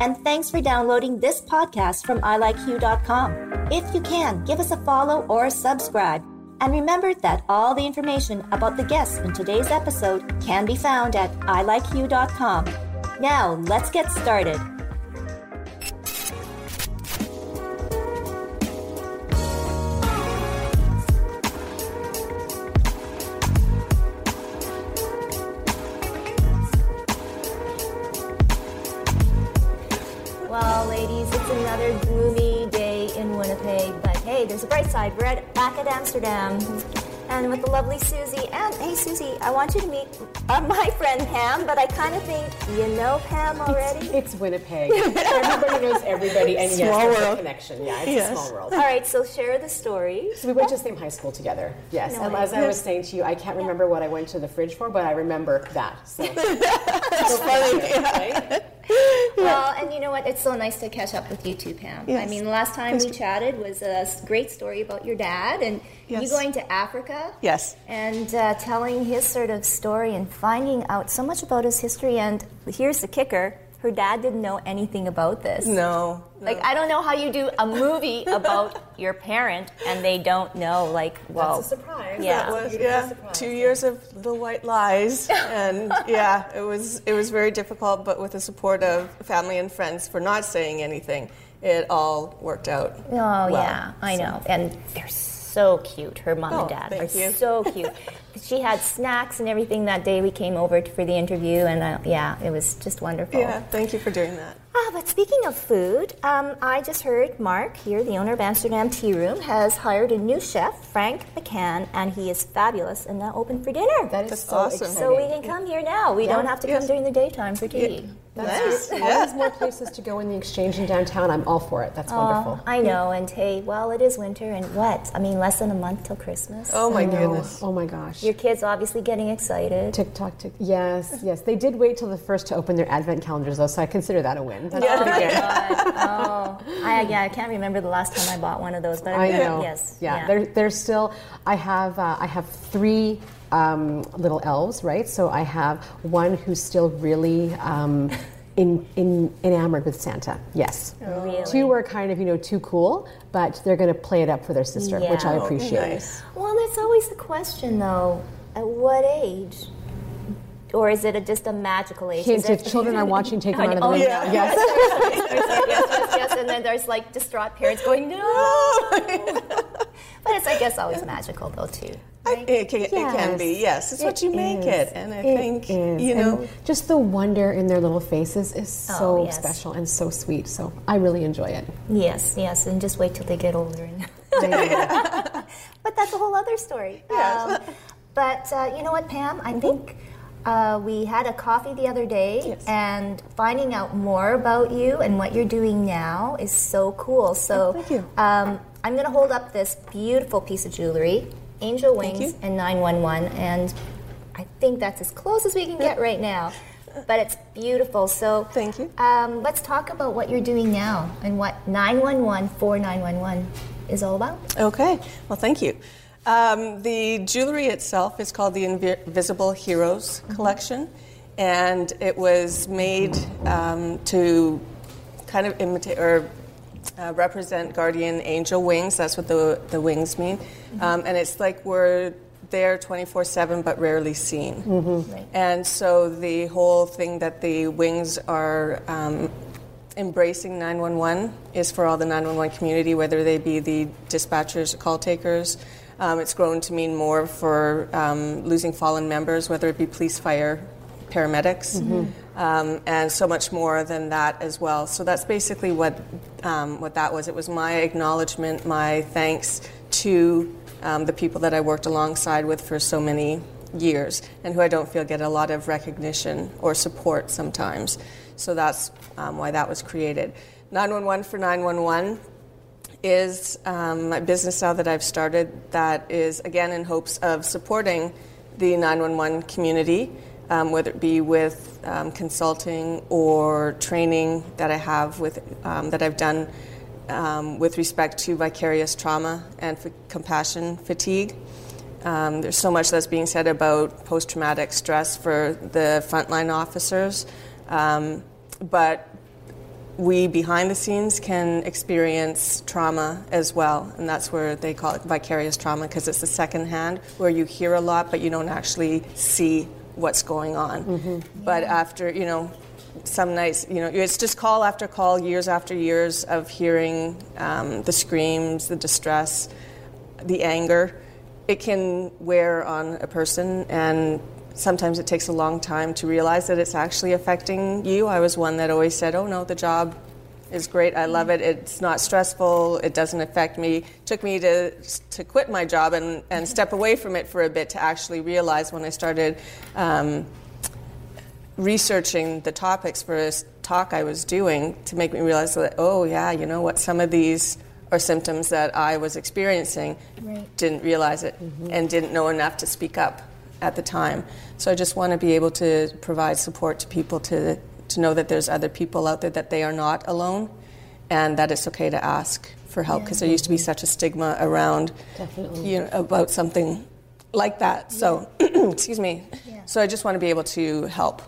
and thanks for downloading this podcast from ilikeyou.com. If you can, give us a follow or a subscribe. And remember that all the information about the guests in today's episode can be found at ilikeyou.com. Now, let's get started. But hey, there's a bright side. We're at, back at Amsterdam. And with the lovely Susie, and hey Susie, I want you to meet uh, my friend Pam, but I kind of think you know Pam already. It's Winnipeg. everybody knows everybody, and yes, Small there's a world. connection. Yeah, it's Yes. a small world. All right, so share the story. So we went to the same high school together. Yes, No and way. as I was saying to you, I can't remember what I went to the fridge for, but I remember that. So That's funny. right? Well, and you know what? It's so nice to catch up with you too, Pam. Yes. I mean, the last time we chatted was a great story about your dad and you going to Africa. Yes. And uh, telling his sort of story and finding out so much about his history. And here's the kicker her dad didn't know anything about this. No. Like, I don't know how you do a movie about your parent and they don't know. Like, well. That's a surprise. Yeah. That was yeah. surprise. Two years of little white lies, and yeah, it was it was very difficult. But with the support of family and friends for not saying anything, it all worked out. Oh well. yeah, I know, and they're so cute. Her mom Oh, and dad thank are you. so cute. she had snacks and everything that day we came over for the interview, and uh, yeah, it was just wonderful. Yeah, thank you for doing that. Ah, but speaking of food, um, I just heard Mark here, the owner of Amsterdam Tea Room, has hired a new chef, Frank McCann, and he is fabulous and now open for dinner. That is That's so awesome. exciting. so we can come here now. We don't have to come during the daytime for tea. Nice. Always more places to go in the exchange in downtown. I'm all for it. That's wonderful. I know, and hey, well, it is winter, and what? I mean, less than a month till Christmas. Oh my I goodness. Oh my gosh. Your kids obviously getting excited. TikTok, tick. Yes, yes. They did wait till the first to open their advent calendars, though, so I consider that a win. That's Yeah. pretty good. oh, I, yeah, I can't remember the last time I bought one of those, but I I know. Yes, Yeah. They're, they're still. I have. Uh, I have three um, little elves, right? So I have one who's still really. Um, in, in, enamored with Santa, yes. Really? Two are kind of, you know, too cool, but they're going to play it up for their sister, which I Oh, appreciate. Nice. Well, that's always the question, though. At what age? Or is it a, just a magical age? Hint, Is if children are watching, take them out of the Oh, room. yeah. Yes. yes, yes, yes, and then there's like distraught parents going, no. but it's, I guess, always magical, though, too. I, it, can, it can be, yes. It's what you make it. And I think, you know, And just the wonder in their little faces is so Oh, yes. special and so sweet. So I really enjoy it. Yes, yes, and just wait till they get older. And but that's a whole other story. Um, but uh, you know what, Pam? I think uh, we had a coffee the other day, Yes. and finding out more about you and what you're doing now is so cool. So thank you. Um, I'm going to hold up this beautiful piece of jewelry, Angel Wings and 911, and I think that's as close as we can get right now. But it's beautiful. So Thank you. um, let's talk about what you're doing now and what 911 for 911 is all about. Okay, well, thank you. Um, the jewelry itself is called the Invisible Heroes Collection, and it was made um, to kind of imitate or uh, represent guardian angel wings. That's what the, the wings mean. Um, and it's like we're there 24 7 but rarely seen. Right. And so the whole thing that the wings are um, embracing 911 is for all the 911 community, whether they be the dispatchers, call takers. Um, it's grown to mean more for um, losing fallen members, whether it be police, fire, paramedics, um, and so much more than that as well. So that's basically what um, what that was. It was my acknowledgement, my thanks to um, the people that I worked alongside with for so many years, and who I don't feel get a lot of recognition or support sometimes. So that's um, why that was created. 911 for 911 is um, a business now that I've started that is, again, in hopes of supporting the 911 community, um, whether it be with um, consulting or training that I have with, um, that I've done um, with respect to vicarious trauma and f- compassion fatigue. Um, there's so much that's being said about post traumatic stress for the frontline officers, but we behind the scenes can experience trauma as well, and that's where they call it vicarious trauma because it's the second hand where you hear a lot but you don't actually see what's going on. Mm-hmm. But after, you know, some nights, you know, it's just call after call, years after years of hearing um, the screams, the distress, the anger. It can wear on a person, and sometimes it takes a long time to realize that it's actually affecting you. I was one that always said, "Oh no, the job is great. I love it. It's not stressful. It doesn't affect me." It took me to to quit my job and and step away from it for a bit to actually realize when I started. Um, researching the topics for this talk I was doing to make me realize that, oh, yeah, you know what, some of these are symptoms that I was experiencing, right. didn't realize it, mm-hmm. and didn't know enough to speak up at the time. So I just want to be able to provide support to people to, to know that there's other people out there, that they are not alone, and that it's okay to ask for help because yeah. there used to be such a stigma around Definitely. you know, about something like that. So, yeah. excuse me. Yeah. So I just want to be able to help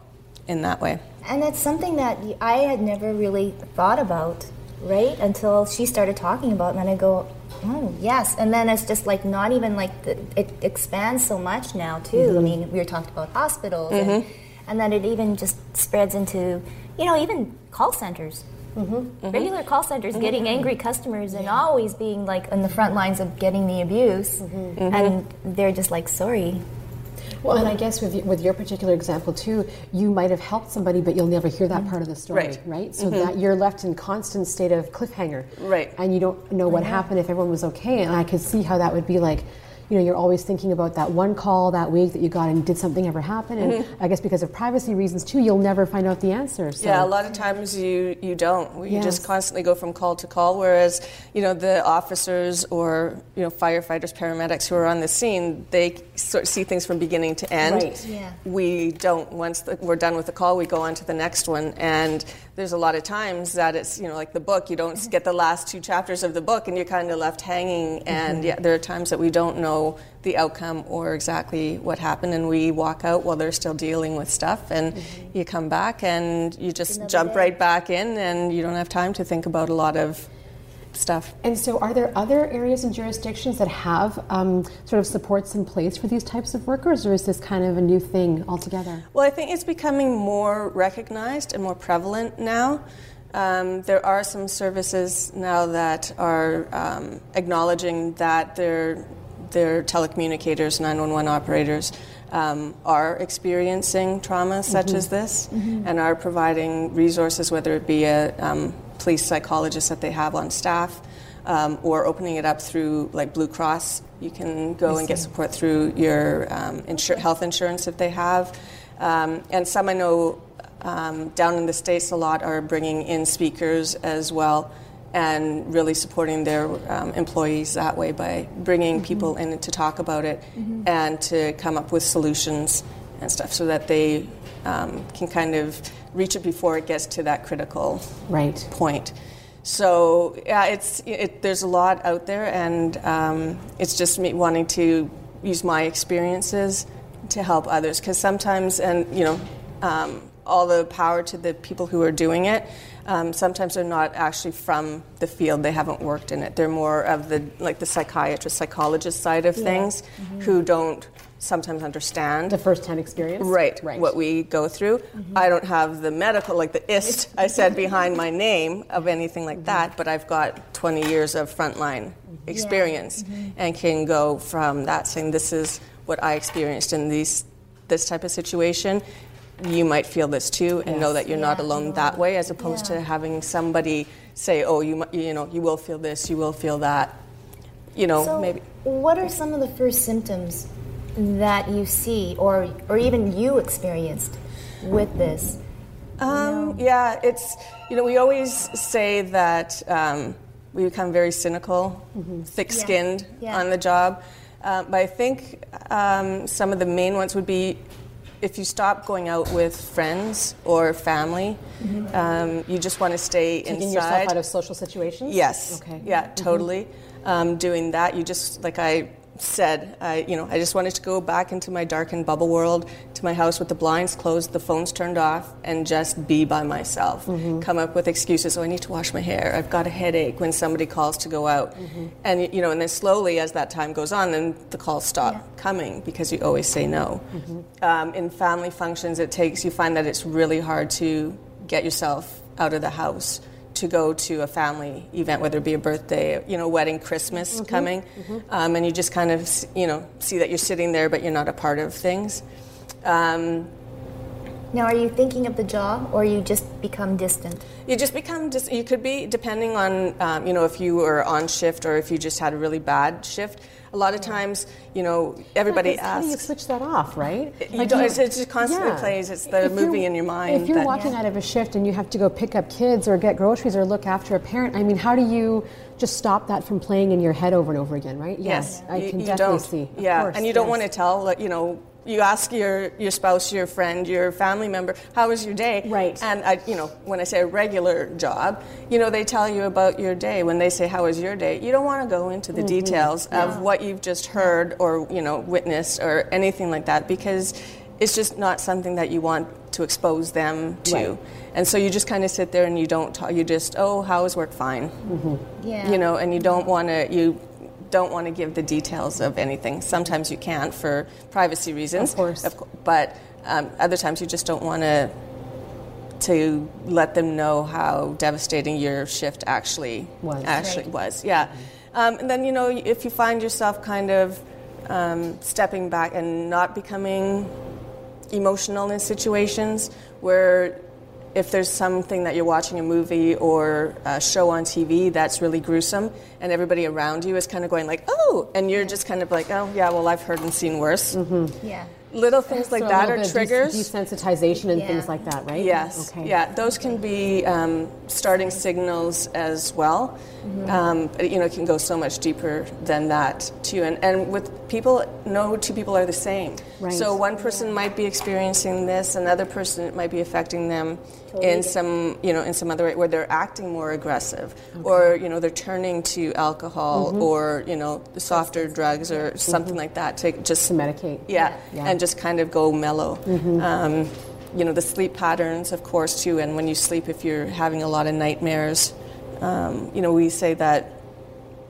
in that way. And that's something that I had never really thought about, right? Until she started talking about, it, and then I go, Oh, yes. And then it's just like not even like the, it expands so much now, too. Mm-hmm. I mean, we were talking about hospitals, mm-hmm. and, and then it even just spreads into, you know, even call centers. Mm-hmm. mm-hmm. Regular call centers mm-hmm. getting angry customers and always being like on the front lines of getting the abuse, mm-hmm. and they're just like, sorry, well, and I guess with with your particular example too, you might have helped somebody, but you'll never hear that part of the story, right? right? So mm-hmm. that you're left in constant state of cliffhanger, right? And you don't know what happened if everyone was okay. And I could see how that would be like you know, you're always thinking about that one call that week that you got and did something ever happen? And mm-hmm. I guess because of privacy reasons too, you'll never find out the answer. So. Yeah, a lot of times you, you don't. You yes. just constantly go from call to call, whereas, you know, the officers or, you know, firefighters, paramedics who are on the scene, they sort of see things from beginning to end. Right. Yeah. We don't. Once the, we're done with the call, we go on to the next one. And there's a lot of times that it's, you know, like the book, you don't get the last two chapters of the book and you're kind of left hanging. And mm-hmm. yeah, there are times that we don't know the outcome or exactly what happened, and we walk out while they're still dealing with stuff, and mm-hmm. you come back and you just Another jump day. right back in, and you don't have time to think about a lot of stuff. And so, are there other areas and jurisdictions that have um, sort of supports in place for these types of workers, or is this kind of a new thing altogether? Well, I think it's becoming more recognized and more prevalent now. Um, there are some services now that are um, acknowledging that they're their telecommunicators, 911 operators, um, are experiencing trauma such mm-hmm. as this mm-hmm. and are providing resources, whether it be a um, police psychologist that they have on staff um, or opening it up through like Blue Cross. You can go and get support through your um, insur- health insurance if they have. Um, and some I know um, down in the States a lot are bringing in speakers as well and really supporting their um, employees that way by bringing mm-hmm. people in to talk about it mm-hmm. and to come up with solutions and stuff so that they um, can kind of reach it before it gets to that critical right. point. So yeah, it's it, there's a lot out there, and um, it's just me wanting to use my experiences to help others because sometimes, and you know, um, all the power to the people who are doing it um, sometimes they're not actually from the field; they haven't worked in it. They're more of the like the psychiatrist, psychologist side of yeah. things, mm-hmm. who don't sometimes understand the first-hand experience. Right, right. What we go through. Mm-hmm. I don't have the medical, like the ist I said behind my name of anything like mm-hmm. that, but I've got 20 years of frontline experience yeah. Mm-hmm. and can go from that saying this is what I experienced in these this type of situation you might feel this too and yes. know that you're yeah. not alone that way as opposed yeah. to having somebody say oh you you know you will feel this you will feel that you know so maybe what are some of the first symptoms that you see or or even you experienced with this um, yeah it's you know we always say that um, we become very cynical, thick-skinned Yeah. on the job. Um, but I think um, some of the main ones would be if you stop going out with friends or family, um, you just want to stay Taking inside. yourself out of social situations? Yes. Okay. Yeah, totally. Um, doing that, you just like I said, I you know I just wanted to go back into my darkened bubble world, to my house with the blinds closed, the phones turned off, and just be by myself. Mm-hmm. Come up with excuses. Oh, I need to wash my hair. I've got a headache. When somebody calls to go out, mm-hmm. and you know, and then slowly as that time goes on, then the calls stop coming because you always say no. Mm-hmm. Um, in family functions, it takes you find that it's really hard to get yourself out of the house to go to a family event, whether it be a birthday, you know, wedding, Christmas coming, Um, and you just kind of, you know, see that you're sitting there, but you're not a part of things. Um, Now, are you thinking of the job or you just become distant? you just become just you could be depending on um, you know if you were on shift or if you just had a really bad shift a lot of times you know everybody 'cause How do you switch that off, right? you don't, it's, it just constantly Yeah. plays it's the If movie in your mind If you're that- walking out of a shift and you have to go pick up kids or get groceries or look after a parent, I mean, how do you just stop that from playing in your head over and over again, right? Yes, I you- can you definitely don't. see. Of yeah, course, and you don't yes. want to tell, like, you know, you ask your, your spouse, your friend, your family member, how was your day? Right. And I, you know, when I say a regular job, you know, they tell you about your day. When they say how was your day, you don't want to go into the Mm-hmm. details of what you've just heard or you know witnessed or anything like that because it's just not something that you want to expose them to. Right. And so you just kind of sit there and you don't talk. You just, oh, how was work? Fine Yeah. you know, and you don't want to you don't want to give the details of anything. Sometimes you can't for privacy reasons, Of course. co- but um, other times you just don't want to to let them know how devastating your shift actually Was. actually was. Yeah, um, and then you know if you find yourself kind of um, stepping back and not becoming emotional in situations where if there's something that you're watching a movie or a show on TV that's really gruesome and everybody around you is kind of going like oh and you're just kind of like oh yeah well I've heard and seen worse mm-hmm. Yeah. Little things like So that are triggers des- desensitization and Yeah. things like that, right? Yes. Okay. Yeah, those can be um, starting signals as well. Mm-hmm. Um, you know, it can go so much deeper than that too. And, and with people, no two people are the same. Right. So one person might be experiencing this, another person it might be affecting them in some, you know, in some other way where they're acting more aggressive, or you know, they're turning to alcohol Mm-hmm. or you know, the softer drugs or something like that to just To medicate. yeah, Yeah. and just kind of go mellow. Um, you know, the sleep patterns, of course, too. And when you sleep, if you're having a lot of nightmares, um, you know, we say that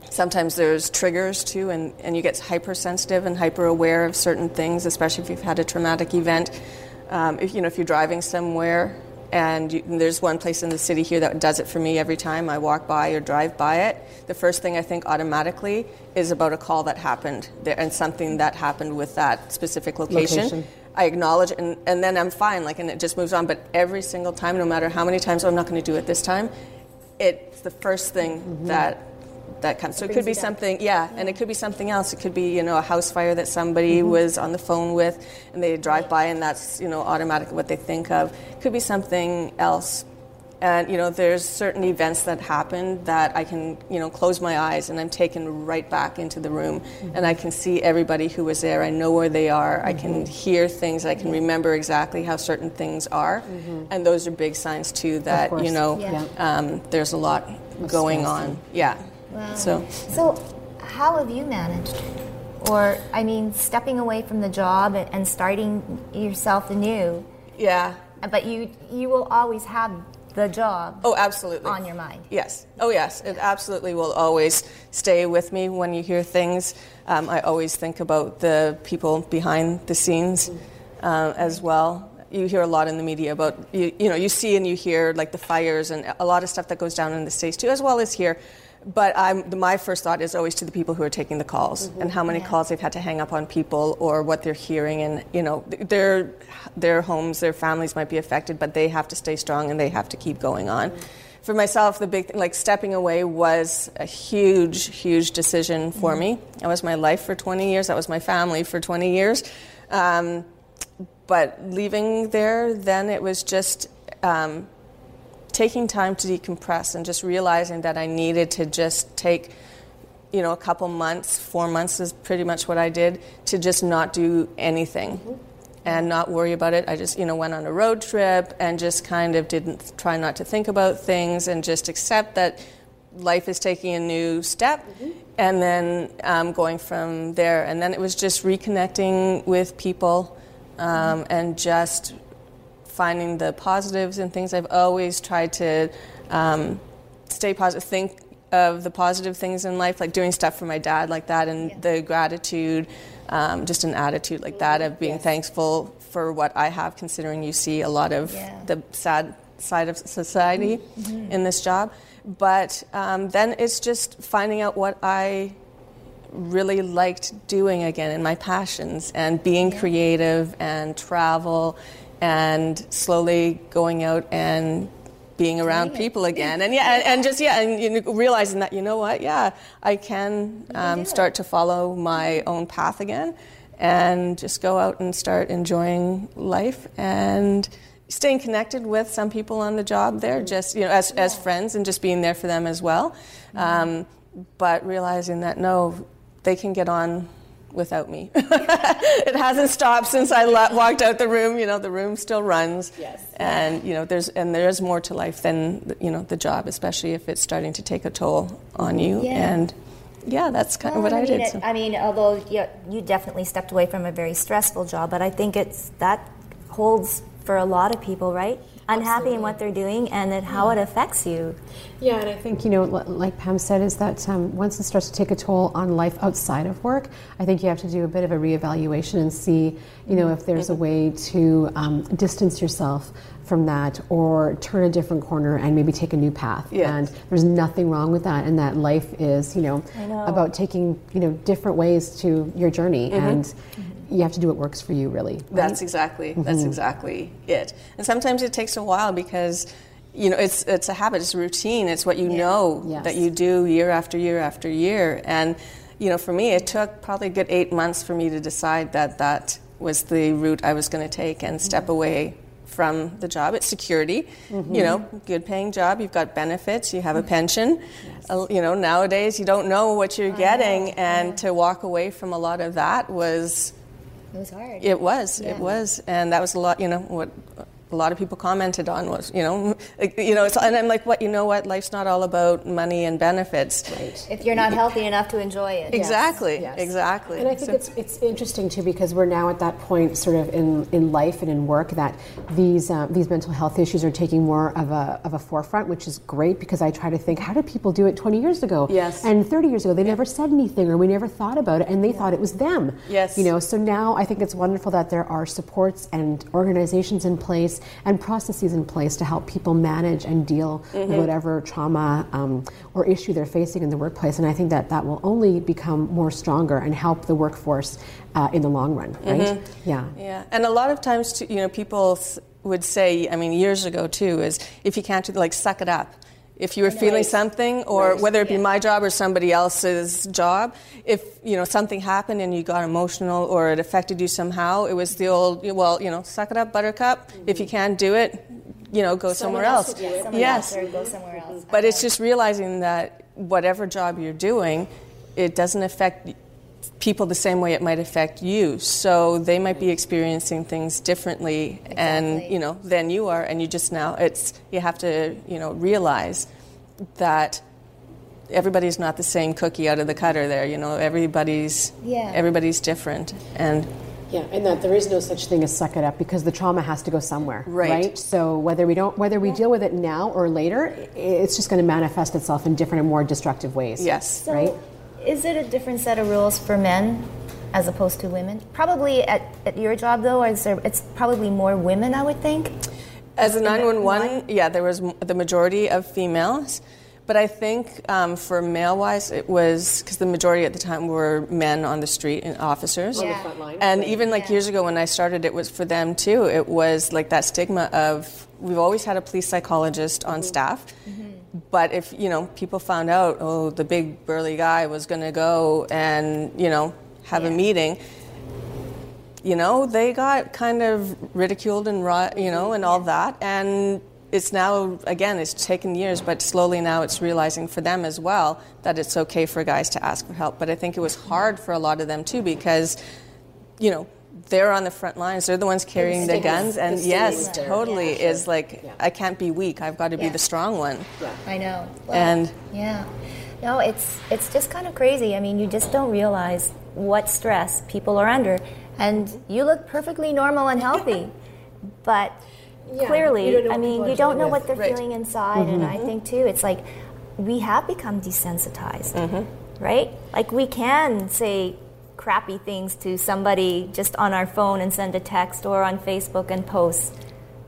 sometimes there's triggers too, and, and you get hypersensitive and hyper aware of certain things, especially if you've had a traumatic event. Um, if you know, if you're driving somewhere. And, you, and there's one place in the city here that does it for me every time I walk by or drive by it. The first thing I think automatically is about a call that happened there and something that happened with that specific location. Location. I acknowledge it, and, and then I'm fine, like, and it just moves on. But every single time, no matter how many times, oh, I'm not going to do it this time, it's the first thing mm-hmm. that that comes. So it could be something, yeah, and it could be something else. It could be, you know, a house fire that somebody was on the phone with, and they drive by, and that's, you know, automatically what they think of. It could be something else. And you know, there's certain events that happen that I can, you know, close my eyes and I'm taken right back into the room, and I can see everybody who was there. I know where they are. I can hear things. I can remember exactly how certain things are, and those are big signs too that you know Yeah. um, there's a lot going on. Yeah. Wow. So So, how have you managed? Or, I mean, stepping away from the job and, and starting yourself anew, yeah. but you you will always have the job Oh, absolutely. on your mind. Yes. Oh, yes. It absolutely will always stay with me when you hear things. Um, I always think about the people behind the scenes uh, as well. You hear a lot in the media about you, you know you see and you hear like the fires and a lot of stuff that goes down in the states too, as well as here. But I'm, my first thought is always to the people who are taking the calls and how many Yeah. calls they've had to hang up on people or what they're hearing and you know their their homes, their families might be affected, but they have to stay strong and they have to keep going on. For myself, the big thing, like stepping away was a huge, huge decision for me. That was my life for 20 years. That was my family for 20 years. Um, but leaving there, then it was just um, taking time to decompress and just realizing that I needed to just take you know, a couple months, four months is pretty much what I did, to just not do anything and not worry about it. I just, you know, went on a road trip and just kind of didn't try not to think about things and just accept that life is taking a new step and then um, going from there. And then it was just reconnecting with people um, and just finding the positives and things. I've always tried to um, stay positive, think of the positive things in life, like doing stuff for my dad like that, and Yeah. the gratitude, um, just an attitude like that of being thankful for what I have, considering you see a lot of Yeah. the sad side of society in this job. But um, then it's just finding out what I really liked doing again and my passions and being creative and travel and slowly going out and being around people again. And yeah and, and just yeah and you know, realizing that you know what? Yeah I can um, start to follow my own path again and just go out and start enjoying life and staying connected with some people on the job there just you know as, as friends and just being there for them as well. Um, but realizing that no they can get on without me. it hasn't stopped since I le- walked out the room. You know, the room still runs. Yes. And you know, there's and there's more to life than you know the job, especially if it's starting to take a toll on you. Yeah. And yeah, that's kind of Well, what I, mean, did. it- so. I mean, although you, you definitely stepped away from a very stressful job, but I think it's that holds for a lot of people, right? Unhappy in what they're doing and that how it affects you. Yeah, and I think, you know, like Pam said, is that um, once it starts to take a toll on life outside of work, I think you have to do a bit of a reevaluation and see, you know, if there's a way to um, distance yourself from that or turn a different corner and maybe take a new path. Yes. And there's nothing wrong with that, and that life is, you know, know. about taking, you know, different ways to your journey, and you have to do what works for you, really. right? That's exactly that's mm-hmm. exactly it. And sometimes it takes a while because you know it's it's a habit, it's a routine, it's what you know Yes. that you do year after year after year. And you know, for me, it took probably a good eight months for me to decide that that was the route I was going to take and step mm-hmm. away from the job. It's security, you mm-hmm. know, good paying job. You've got benefits. You have a pension. Uh, you know, nowadays you don't know what you're getting, and to walk away from a lot of that was It was hard. it was. Yeah. It was, and that was a lot. You know what a lot of people commented on was, you know, like, you know. It's, and I'm like, what? You know what? Life's not all about money and benefits. If you're not healthy enough to enjoy it. Exactly. Yes. Exactly. And I think So- it's, it's interesting too because we're now at that point, sort of in, in life and in work, that these uh, these mental health issues are taking more of a of a forefront, which is great because I try to think, how did people do it 20 years ago? Yes. And 30 years ago, they never said anything or we never thought about it, and they thought it was them. Yes. You know, so now I think it's wonderful that there are supports and organizations in place and processes in place to help people manage and deal with whatever trauma um, or issue they're facing in the workplace. And I think that that will only become more stronger and help the workforce uh, in the long run, right? Yeah. Yeah, and a lot of times, too, you know, people would say, I mean, years ago too, is if you can't like, suck it up. If you were feeling something, or whether it be my job or somebody else's job, if you know something happened and you got emotional or it affected you somehow, it was the old, well, you know, suck it up, Buttercup. If you mm-hmm. can't do it, you know, go somewhere else. Someone Yes, else or go somewhere else. but it's just realizing that whatever job you're doing, it doesn't affect people the same way it might affect you. So they might be experiencing things differently and you know than you are and you just now it's you have to, you know, realize that everybody's not the same cookie out of the cutter there, you know, everybody's Yeah. everybody's different and Yeah, and that there is no such thing as suck it up because the trauma has to go somewhere, Right. So whether we don't, whether we deal with it now or later, it's just going to manifest itself in different and more destructive ways. yes. So, right? Is it a different set of rules for men as opposed to women? Probably at, at your job, though, is there, it's probably more women, I would think. As a In the 911, yeah, there was the majority of females. But I think um, for male wise, it was because the majority at the time were men on the street and officers. On the front line. And even like Yeah. years ago when I started, it was for them too. It was like that stigma of we've always had a police psychologist on staff. But if, you know, people found out, oh, the big burly guy was going to go and, you know, have a meeting, you know, they got kind of ridiculed and you know and all that, and it's now again it's taken years but slowly now it's realizing for them as well that it's okay for guys to ask for help. But i think it was hard for a lot of them too because you know they're on the front lines. They're the ones carrying the guns. And yes totally is like i can't be weak. I've got to be the strong one. I know. Well, and yeah. No, it's it's just kind of crazy. I mean, you just don't realize what stress people are under, and you look perfectly normal and healthy, but clearly, you don't know I mean, you don't know what they're Right. feeling inside, and mm-hmm. I think too, it's like we have become desensitized, mm-hmm. right? Like we can say crappy things to somebody just on our phone and send a text or on Facebook and post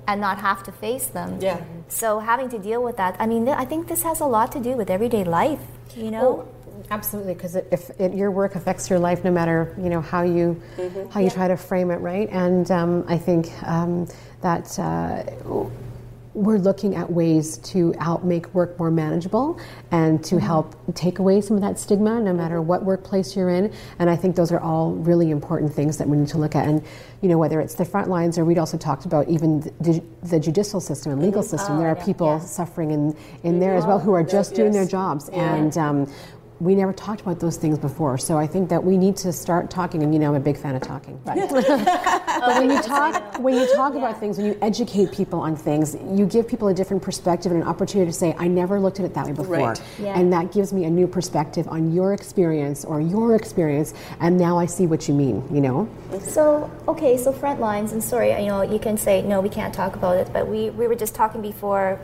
and not have to face them. Yeah. So having to deal with that, I mean, I think this has a lot to do with everyday life. You know. Absolutely, because if it, your work affects your life, no matter you know how you how you try to frame it, right? And um, I think um, that uh, we're looking at ways to help make work more manageable and to help take away some of that stigma, no matter what workplace you're in. And I think those are all really important things that we need to look at. And you know, whether it's the front lines or we'd also talked about even the, the judicial system and legal system, there are people suffering in in there as well who are just doing their jobs and. Um, we never talked about those things before, so I think that we need to start talking. And you know, I'm a big fan of talking. But, but when you talk, when you talk about things, when you educate people on things, you give people a different perspective and an opportunity to say, "I never looked at it that way before," Right. Yeah. and that gives me a new perspective on your experience or your experience, and now I see what you mean. You know, So okay, so front lines, and sorry, you know, you can say no, we can't talk about it, but we, we were just talking before,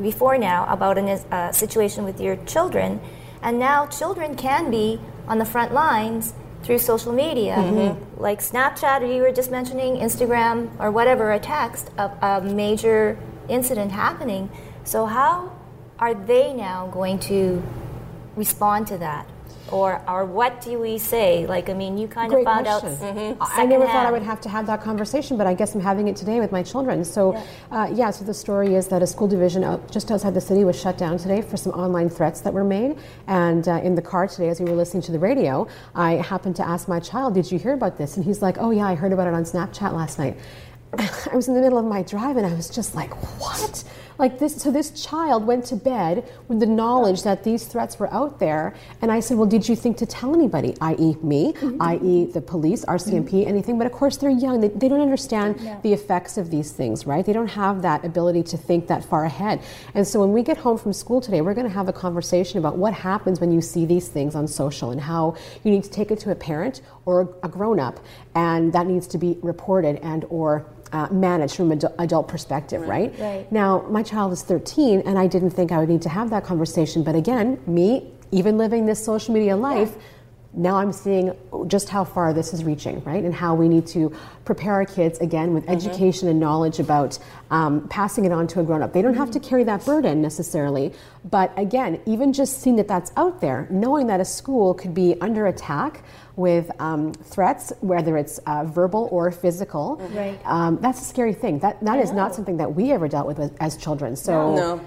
before now about a uh, situation with your children, and now children can be on the front lines through social media, mm-hmm. like Snapchat, or you were just mentioning Instagram or whatever, a text of a major incident happening. So how are they now going to respond to that? Or, or what do we say? Like, I mean, you kind Great of found question. out. I never thought I would have to have that conversation, but I guess I'm having it today with my children. So, uh, yeah, so the story is that a school division out, just outside the city was shut down today for some online threats that were made. And uh, in the car today, as we were listening to the radio, I happened to ask my child, Did you hear about this? And he's like, Oh, yeah, I heard about it on Snapchat last night. I was in the middle of my drive and I was just like, what? Like this, so this child went to bed with the knowledge that these threats were out there. And I said, well, did you think to tell anybody, i.e. me, mm-hmm. i.e. the police, RCMP, mm-hmm. anything? But of course they're young. They, they don't understand the effects of these things, right? They don't have that ability to think that far ahead. And so when we get home from school today, we're going to have a conversation about what happens when you see these things on social and how you need to take it to a parent or a grown up. And that needs to be reported and or uh, managed from an adult perspective, right? Right. Now, my child is 13, and I didn't think I would need to have that conversation. But again, me, even living this social media life, now I'm seeing just how far this is reaching, right? And how we need to prepare our kids again with education and knowledge about um, passing it on to a grown up. They don't have to carry that burden necessarily, but again, even just seeing that that's out there, knowing that a school could be under attack with um, threats, whether it's uh, verbal or physical, Right. um, that's a scary thing. That that is not something that we ever dealt with as, as children. So, No.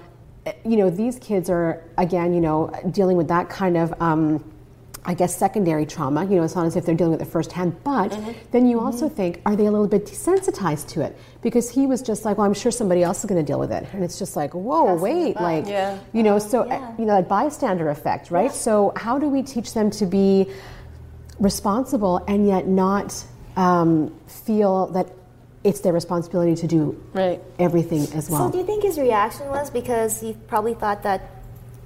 uh, you know, these kids are again, you know, dealing with that kind of. Um, I guess secondary trauma, you know, it's not as if they're dealing with it firsthand, but then you also think, are they a little bit desensitized to it? Because he was just like, well, I'm sure somebody else is going to deal with it. And it's just like, whoa, wait, like, Yeah. you know, so, uh, you know, that bystander effect, right? So, how do we teach them to be responsible and yet not um, feel that it's their responsibility to do Right. everything as well? So do you think his reaction was because he probably thought that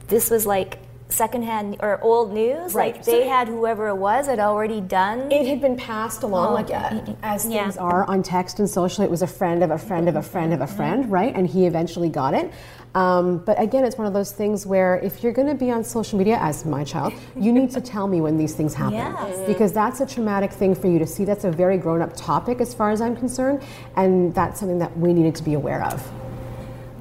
this was like secondhand or old news? Right. Like they had whoever it was had already done. it had been passed along, Oh, like uh, as Yeah. things are on text and social. It was a friend of a friend of a friend of a friend, right? And he eventually got it. Um, but again, it's one of those things where if you're going to be on social media, as my child, you need to tell me when these things happen Yes. because that's a traumatic thing for you to see. That's a very grown-up topic, as far as I'm concerned, and that's something that we needed to be aware of.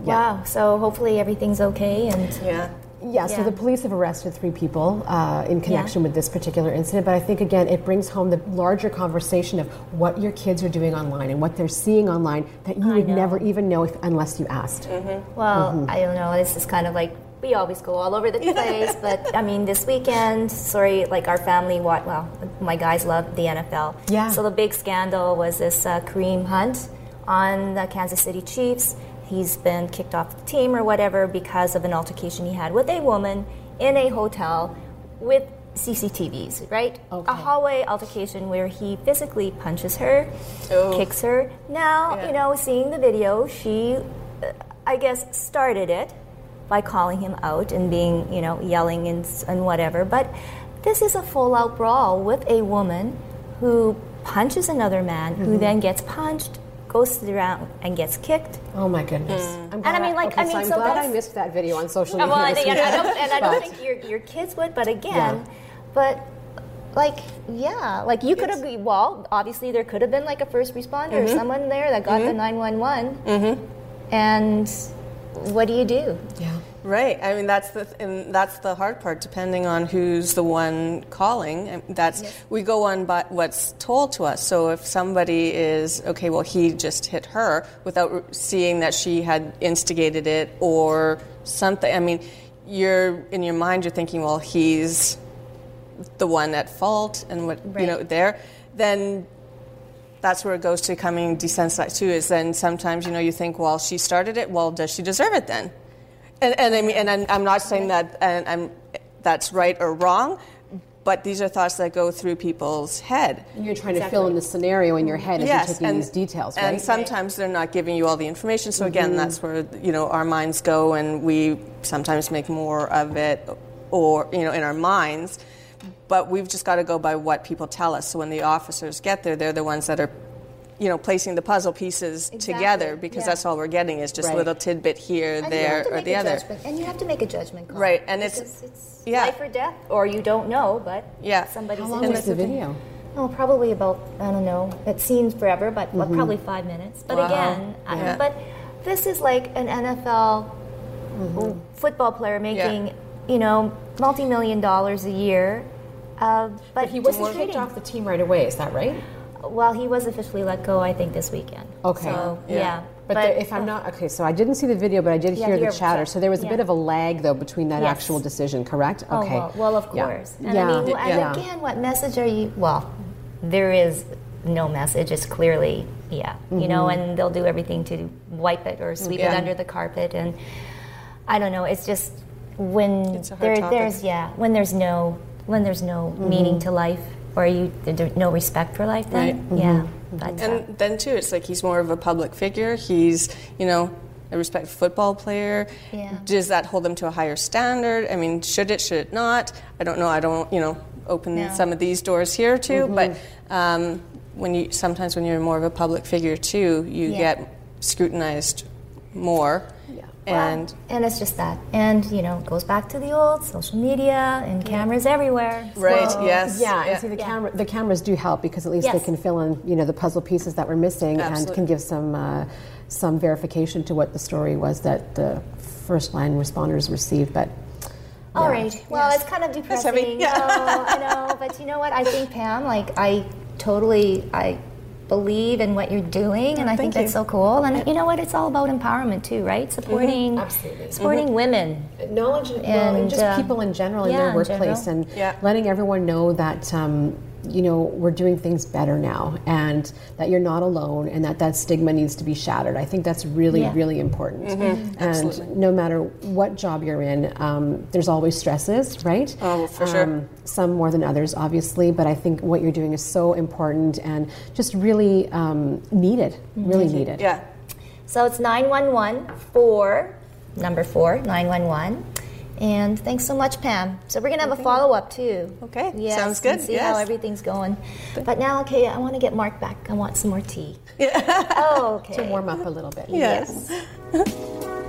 Wow. So hopefully everything's okay and Yeah. Yeah, so the police have arrested three people uh, in connection with this particular incident. But I think, again, it brings home the larger conversation of what your kids are doing online and what they're seeing online that you would never even know if, unless you asked. well, Mm-hmm. I don't know. This is kind of like we always go all over the place, but I mean, this weekend, sorry, like our family, what? Well, my guys love the NFL. Yeah. So the big scandal was this uh, Kareem Hunt on the Kansas City Chiefs. He's been kicked off the team or whatever because of an altercation he had with a woman in a hotel with CCTVs, right? Okay. A hallway altercation where he physically punches her, Oh. kicks her. Now, Yeah. you know, seeing the video, she, uh, I guess, started it by calling him out and being, you know, yelling and, and whatever. But this is a full out brawl with a woman who punches another man, who Mm-hmm. then gets punched, goes to the ground, and gets kicked. Oh my goodness! Hmm. I'm glad I mean, like, okay, I mean, so I'm so glad I missed that video on social media. well, and, this and I don't, and I don't think your, your kids would, but again, Yeah. but like, yeah, like you could have, well, obviously there could have been like a first responder or mm-hmm. someone there that got the mm-hmm. 911. Mm-hmm. And what do you do? Yeah. Right. I mean, that's the and that's the hard part. Depending on who's the one calling, and that's we go on by what's told to us. So if somebody is okay, well, he just hit her without seeing that she had instigated it or something. I mean, you're in your mind, you're thinking, well, he's the one at fault, and what you know there. Then that's where it goes to coming desensitized too. Is then sometimes you know you think, well, she started it. Well, does she deserve it then? And, and I mean, and I'm, I'm not saying that and I'm, that's right or wrong, but these are thoughts that go through people's head. And you're trying to fill in the scenario in your head as you're taking these details, right? and sometimes they're not giving you all the information. So again, mm-hmm. that's where you know our minds go, and we sometimes make more of it, or you know, in our minds. But we've just got to go by what people tell us. So when the officers get there, they're the ones that are, you know, placing the puzzle pieces Exactly, together because yeah. that's all we're getting is just Right. a little tidbit here, And you there, have to or make the a other. judgment, and you have to make a judgment call. Right, and it's- it's yeah. life or death, or you don't know, but Yeah. somebody's How long in was the video? Oh, probably about I don't know. It seems forever, but well, probably five minutes. But Wow. again, I, but this is like an NFL football player making, you know, multi-million dollars a year. Uh, but, But he wasn't kicked off the team right away. Is that right? Well, he was officially let go, I think, this weekend. Okay. So Yeah. yeah, But, there, if I'm not okay, so I didn't see the video, but I did Yeah, hear hear the chatter. So there was a bit of a lag though between that Yes. actual decision, correct? Oh, Okay. well, well, of Yeah. course. And yeah. I mean, and yeah. again, what message are you? Well, there is no message. It's clearly, yeah, you know, Mm-hmm. and they'll do everything to wipe it or sweep it under the carpet. And I don't know. It's just when It's there, topic. there's yeah, when there's no when there's no Mm-hmm. meaning to life or you no respect for life. Then Right. yeah, Mm-hmm. but uh, And then too, it's like he's more of a public figure. He's, you know, a respected football player. Yeah. Does that hold them to a higher standard? I mean, should it? Should it not? I don't know. I don't, you know, open No. some of these doors here too. But um, when you sometimes when you're more of a public figure too, you Yeah. get scrutinized more. Yeah. And Well, and it's just that, and you know, it goes back to the old social media and cameras everywhere. right, So- yes, Yeah, and see the camera. The cameras do help because at least they can fill in, you know, the puzzle pieces that were missing, and can give some uh, some verification to what the story was that the first line responders received. But All yeah. right. Well, it's kind of That's heavy. depressing. Yeah. No, I know, but you know what? I think Pam, like, I totally, I believe in what you're doing, and I think thank that's so cool. And you know what? It's all about empowerment too, right? Supporting, Absolutely. supporting women. knowledge well, and And, just uh, people in general in yeah, their workplace general. and Yeah. letting everyone know that um, you know we're doing things better now and that you're not alone and that that stigma needs to be shattered i think that's really Yeah. really important Mm-hmm. and no matter what job you're in um, there's always stresses right Oh, for sure. Um, some more than others obviously but i think what you're doing is so important and just really um, needed really needed yeah. So it's 911 for number four, 911. And thanks so much, Pam. So we're gonna have a follow up too. Okay, Yes, sounds and good, see how everything's going. But now, okay, I want to get Mark back. I want some more tea. Yeah. Oh, okay. to warm up a little bit Yes. Thanks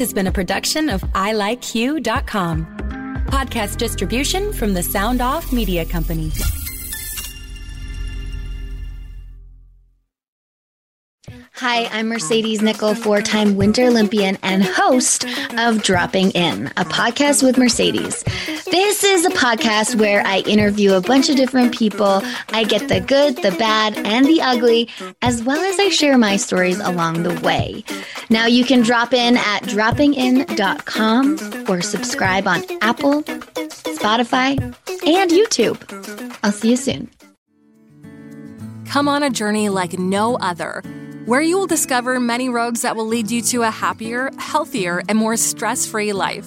has been a production of ilikeyou.com. Podcast distribution from the Sound Off Media Company. Hi, I'm Mercedes Nicoll, four time Winter Olympian and host of Dropping In, a podcast with Mercedes. This is a podcast where I interview a bunch of different people. I get the good, the bad, and the ugly, as well as I share my stories along the way. Now you can drop in at droppingin.com or subscribe on Apple, Spotify, and YouTube. I'll see you soon. Come on a journey like no other where you will discover many roads that will lead you to a happier, healthier, and more stress free life.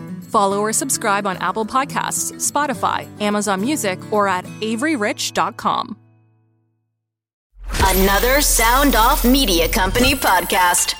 Follow or subscribe on Apple Podcasts, Spotify, Amazon Music, or at AveryRich.com. Another Sound Off Media Company podcast.